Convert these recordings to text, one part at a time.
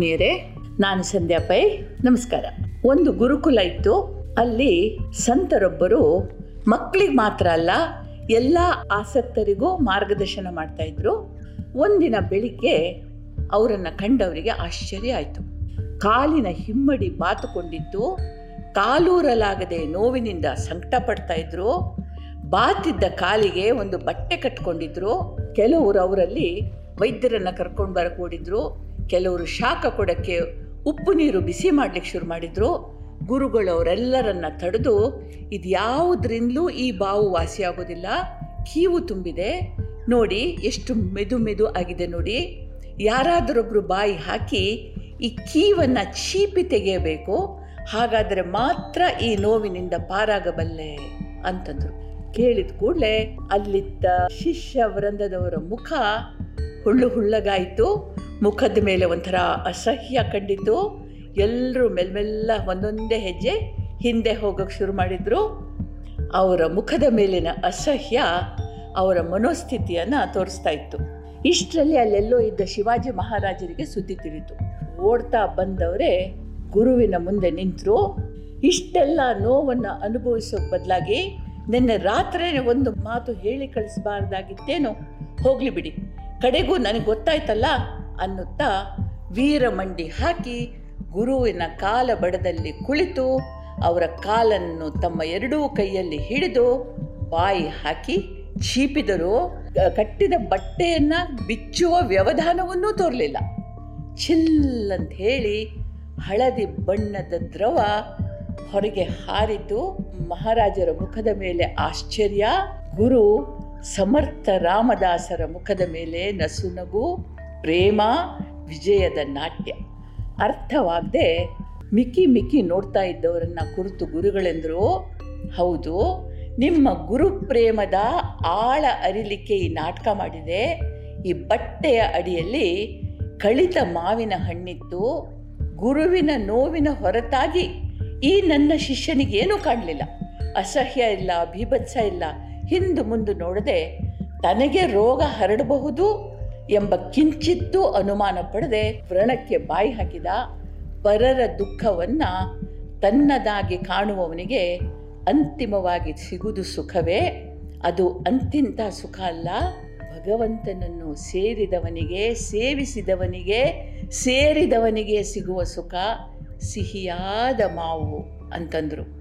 ಆತ್ಮೀಯರೇ, ನಾನು ಸಂಧ್ಯಾ ಪೈ, ನಮಸ್ಕಾರ. ಒಂದು ಗುರುಕುಲ ಇತ್ತು. ಅಲ್ಲಿ ಸಂತರೊಬ್ಬರು ಮಕ್ಕಳಿಗೆ ಮಾತ್ರ ಅಲ್ಲ, ಎಲ್ಲ ಆಸಕ್ತರಿಗೂ ಮಾರ್ಗದರ್ಶನ ಮಾಡ್ತಾ ಇದ್ರು. ಒಂದಿನ ಬೆಳಿಗ್ಗೆ ಅವರನ್ನು ಕಂಡವರಿಗೆ ಆಶ್ಚರ್ಯ ಆಯಿತು. ಕಾಲಿನ ಹಿಮ್ಮಡಿ ಬಾತುಕೊಂಡಿತ್ತು ಕಾಲೂರಲಾಗದೆ ನೋವಿನಿಂದ ಸಂಕಟ ಪಡ್ತಾ ಇದ್ರು. ಬಾತಿದ್ದ ಕಾಲಿಗೆ ಒಂದು ಬಟ್ಟೆ ಕಟ್ಕೊಂಡಿದ್ರು. ಕೆಲವರು ಅವರಲ್ಲಿ ವೈದ್ಯರನ್ನು ಕರ್ಕೊಂಡು ಓಡಿದ್ರು. ಕೆಲವರು ಶಾಖ ಕೊಡೋಕ್ಕೆ ಉಪ್ಪು ನೀರು ಬಿಸಿ ಮಾಡ್ಲಿಕ್ಕೆ ಶುರು ಮಾಡಿದ್ರು. ಗುರುಗಳು ಅವರೆಲ್ಲರನ್ನ ತಡೆದು ಇದು ಯಾವುದರಿಂದಲೂ ಈ ಬಾವು ವಾಸಿಯಾಗೋದಿಲ್ಲ ಕೀವು ತುಂಬಿದೆ. ನೋಡಿ ಎಷ್ಟು ಮೆದು ಮೆದು ಆಗಿದೆ ನೋಡಿ. ಯಾರಾದರೊಬ್ಬರು ಬಾಯಿ ಹಾಕಿ ಈ ಕೀವನ್ನು ಚೀಪಿ ತೆಗೆಯಬೇಕು. ಹಾಗಾದರೆ ಮಾತ್ರ ಈ ನೋವಿನಿಂದ ಪಾರಾಗಬಲ್ಲೆ ಅಂತಂದರು. ಕೇಳಿದ ಕೂಡಲೇ ಅಲ್ಲಿದ್ದ ಶಿಷ್ಯ ವೃಂದದವರ ಮುಖ ಹುಳ್ಳು ಹುಳ್ಳಗಾಯಿತು. ಮುಖದ ಮೇಲೆ ಒಂಥರ ಅಸಹ್ಯ ಕಂಡಿತು ಎಲ್ಲರೂ ಮೆಲ್ಮೆಲ್ಲ ಒಂದೊಂದೇ ಹೆಜ್ಜೆ ಹಿಂದೆ ಹೋಗೋಕ್ಕೆ ಶುರು ಮಾಡಿದರು. ಅವರ ಮುಖದ ಮೇಲಿನ ಅಸಹ್ಯ ಅವರ ಮನೋಸ್ಥಿತಿಯನ್ನು ತೋರಿಸ್ತಾ ಇತ್ತು. ಇಷ್ಟರಲ್ಲಿ ಅಲ್ಲೆಲ್ಲೋ ಇದ್ದ ಶಿವಾಜಿ ಮಹಾರಾಜರಿಗೆ ಸುದ್ದಿ ತಿಳಿತು. ಓಡ್ತಾ ಬಂದವರೇ ಗುರುವಿನ ಮುಂದೆ ನಿಂತರು. ಇಷ್ಟೆಲ್ಲ ನೋವನ್ನು ಅನುಭವಿಸೋ ಬದಲಾಗಿ ನಿನ್ನೆ ರಾತ್ರಿನೇ ಒಂದು ಮಾತು ಹೇಳಿ ಕಳಿಸಬಾರ್ದಾಗಿತ್ತೇನೋ ಹೋಗ್ಲಿ ಬಿಡಿ. ಕಡೆಗೂ ನನಗೆ ಗೊತ್ತಾಯ್ತಲ್ಲ ಅನ್ನುತ್ತಾ ವೀರಮಂಡಿ ಹಾಕಿ ಗುರುವಿನ ಕಾಲ ಬಡದಲ್ಲಿ ಕುಳಿತು ಅವರ ಕಾಲನ್ನು ತಮ್ಮ ಎರಡೂ ಕೈಯಲ್ಲಿ ಹಿಡಿದು ಬಾಯಿ ಹಾಕಿ ಚೀಪಿದರು ಕಟ್ಟಿದ ಬಟ್ಟೆಯನ್ನ ಬಿಚ್ಚುವ ವ್ಯವಧಾನವನ್ನೂ ತೋರಲಿಲ್ಲ. ಚಿಲ್ಲಂತ ಹೇಳಿ ಹಳದಿ ಬಣ್ಣದ ದ್ರವ ಹೊರಗೆ ಹಾರಿತು. ಮಹಾರಾಜರ ಮುಖದ ಮೇಲೆ ಆಶ್ಚರ್ಯ. ಗುರು ಸಮರ್ಥ ರಾಮದಾಸರ ಮುಖದ ಮೇಲೆ ನಸುನಗು. ಪ್ರೇಮ, ವಿಜಯದ ನಾಟ್ಯ. ಅರ್ಥವಾಗದೆ ಮಿಕ್ಕಿ ಮಿಕ್ಕಿ ನೋಡ್ತಾ ಇದ್ದವರನ್ನ ಕುರಿತು ಗುರುಗಳೆಂದರು, ಹೌದು, ನಿಮ್ಮ ಗುರು ಪ್ರೇಮದ ಆಳ ಅರಿಲಿಕ್ಕೆ ಈ ನಾಟಕ ಮಾಡಿದೆ. ಈ ಬಟ್ಟೆಯ ಅಡಿಯಲ್ಲಿ ಕಳಿತ ಮಾವಿನ ಹಣ್ಣಿತ್ತು. ಗುರುವಿನ ನೋವಿನ ಹೊರತಾಗಿ ಈ ನನ್ನ ಶಿಷ್ಯನಿಗೆ ಏನೂ ಕಾಣಲಿಲ್ಲ. ಅಸಹ್ಯ ಇಲ್ಲ, ಭೀಭತ್ಸ ಇಲ್ಲ. ಹಿಂದು ಮುಂದೆ ನೋಡದೆ ತನಗೆ ರೋಗ ಹರಡಬಹುದು ಎಂಬ ಕಿಂಚಿತ್ತೂ ಅನುಮಾನ ಪಡದೆ ವ್ರಣಕ್ಕೆ ಬಾಯಿ ಹಾಕಿದ ಪರರ ದುಃಖವನ್ನ ತನ್ನದಾಗಿ ಕಾಣುವವನಿಗೆ ಅಂತಿಮವಾಗಿ ಸಿಗುವುದು ಸುಖವೇ? ಅದು ಅಂತಿಂತ ಸುಖ ಅಲ್ಲ. ಭಗವಂತನನ್ನು ಸೇರಿದವನಿಗೆ, ಸೇವಿಸಿದವನಿಗೆ, ಸೇರಿದವನಿಗೆ ಸಿಗುವ ಸುಖ ಸಿಹಿಯಾದ ಮಾವು ಅಂತಂದರು.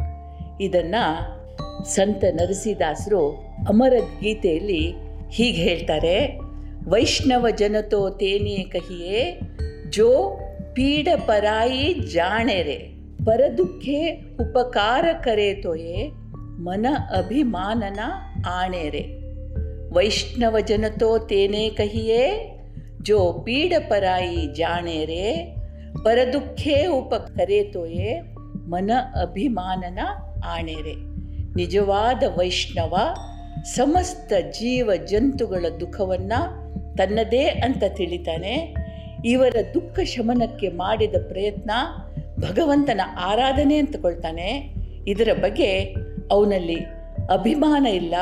ಇದನ್ನು ಸಂತ ನರಸಿದಾಸರು ಅಮರ ಗೀತೆಯಲ್ಲಿ ಹೀಗೆ ಹೇಳ್ತಾರೆ. ವೈಷ್ಣವ ಜನತೋ ತೇನೇ ಕಹಿಯೇ ಜೋ ಪೀಡ ಪರಾಯಿ ಜಾಣೆರೆ. ಪರದುಃಖೆ ಉಪಕಾರ ಕರೆ ತೋಯೆ ಮನ ಅಭಿಮಾನನ ಆಣೆರೆ. ವೈಷ್ಣವ ಜನತೋ ತೇನೇ ಕಹಿಯೇ ಜೋ ಪೀಡ ಪರಾಯಿ ಜಾಣೆರೆ. ಪರದುಃಖೇ ಉಪಕರೆ ತೋಯೆ ಮನ ಅಭಿಮಾನನ ಆಣೆರೆ. ನಿಜವಾದ ವೈಷ್ಣವ ಸಮಸ್ತ ಜೀವ ಜಂತುಗಳ ದುಃಖವನ್ನು ತನ್ನದೇ ಅಂತ ತಿಳಿತಾನೆ, ಇವರ ದುಃಖ ಶಮನಕ್ಕೆ ಮಾಡಿದ ಪ್ರಯತ್ನ ಭಗವಂತನ ಆರಾಧನೆ ಅಂತಕೊಳ್ತಾನೆ ಇದರ ಬಗ್ಗೆ ಅವನಲ್ಲಿ ಅಭಿಮಾನ ಇಲ್ಲ,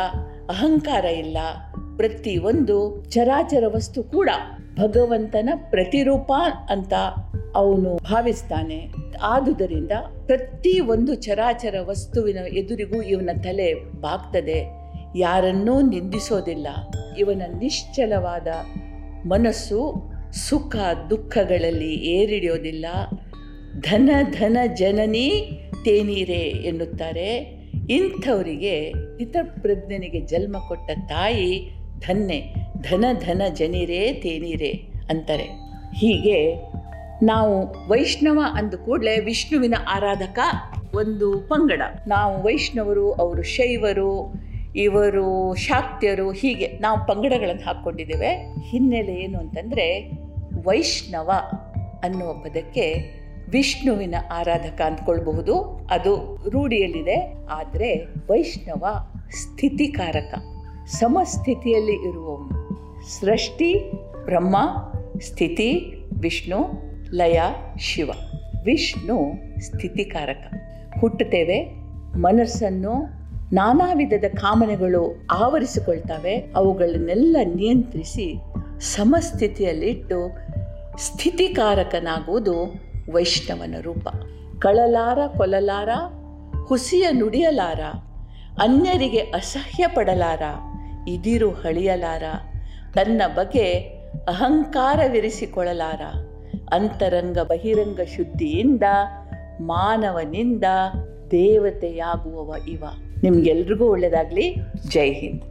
ಅಹಂಕಾರ ಇಲ್ಲ, ಪ್ರತಿಯೊಂದು ಚರಾಚರ ವಸ್ತು ಕೂಡ ಭಗವಂತನ ಪ್ರತಿರೂಪ ಅಂತ ಅವನು ಭಾವಿಸ್ತಾನೆ. ಆದುದರಿಂದ ಪ್ರತಿ ಒಂದು ಚರಾಚರ ವಸ್ತುವಿನ ಎದುರಿಗೂ ಇವನ ತಲೆ ಬಾಗ್ತದೆ, ಯಾರನ್ನೂ ನಿಂದಿಸೋದಿಲ್ಲ. ಇವನ ನಿಶ್ಚಲವಾದ ಮನಸ್ಸು ಸುಖ ದುಃಖಗಳಲ್ಲಿ ಏರಿಡಿಯೋದಿಲ್ಲ ಧನ ಧನ, ಜನನಿ, ತೇನೀರೆ ಎನ್ನುತ್ತಾರೆ. ಇಂಥವರಿಗೆ ಹಿತಪ್ರಜ್ಞನಿಗೆ ಜನ್ಮ ಕೊಟ್ಟ ತಾಯಿ ಧನ್ನೆ ಧನ ಧನ, ಜನಿರೇ, ತೇನೀರೆ ಅಂತಾರೆ. ಹೀಗೆ ನಾವು ವೈಷ್ಣವ ಅಂದ ಕೂಡಲೇ ವಿಷ್ಣುವಿನ ಆರಾಧಕ ಒಂದು ಪಂಗಡ. ನಾವು ವೈಷ್ಣವರು, ಅವರು ಶೈವರು ಇವರು ಶಾಕ್ತ್ಯರು ಹೀಗೆ ನಾವು ಪಂಗಡಗಳನ್ನು ಹಾಕ್ಕೊಂಡಿದ್ದೇವೆ. ಹಿನ್ನೆಲೆ ಏನು ಅಂತಂದರೆ ವೈಷ್ಣವ ಅನ್ನುವ ಪದಕ್ಕೆ ವಿಷ್ಣುವಿನ ಆರಾಧಕ ಅಂದ್ಕೊಳ್ಬಹುದು. ಅದು ರೂಢಿಯಲ್ಲಿದೆ. ಆದರೆ ವೈಷ್ಣವ ಸ್ಥಿತಿಕಾರಕ. ಸಮಸ್ಥಿತಿಯಲ್ಲಿ ಇರುವವನು. ಸೃಷ್ಟಿ, ಬ್ರಹ್ಮ, ಸ್ಥಿತಿ, ವಿಷ್ಣು, ಲಯ, ಶಿವ. ವಿಷ್ಣು ಸ್ಥಿತಿಕಾರಕ. ಹುಟ್ಟುತ್ತೇವೆ ಮನಸ್ಸನ್ನು ನಾನಾ ವಿಧದ ಕಾಮನೆಗಳು ಆವರಿಸಿಕೊಳ್ತವೆ. ಅವುಗಳನ್ನೆಲ್ಲ ನಿಯಂತ್ರಿಸಿ ಸಮಸ್ಥಿತಿಯಲ್ಲಿಟ್ಟು ಸ್ಥಿತಿಕಾರಕನಾಗುವುದು ವೈಷ್ಣವನ ರೂಪ. ಕಳಲಾರ ಕೊಲಲಾರ, ಹುಸಿಯ ನುಡಿಯಲಾರ, ಅನ್ಯರಿಗೆ ಅಸಹ್ಯ ಪಡಲಾರ ಇದಿರು ಹಳಿಯಲಾರ, ತನ್ನ ಬಗ್ಗೆ ಅಹಂಕಾರವಿರಿಸಿಕೊಳ್ಳಲಾರ, ಅಂತರಂಗ ಬಹಿರಂಗ ಶುದ್ಧಿಯಿಂದ, ಮಾನವನಿಂದ ದೇವತೆಯಾಗುವವ ಇವ. ನಿಮ್ಗೆಲ್ರಿಗೂ ಒಳ್ಳೆಯದಾಗಲಿ ಜೈ ಹಿಂದ್.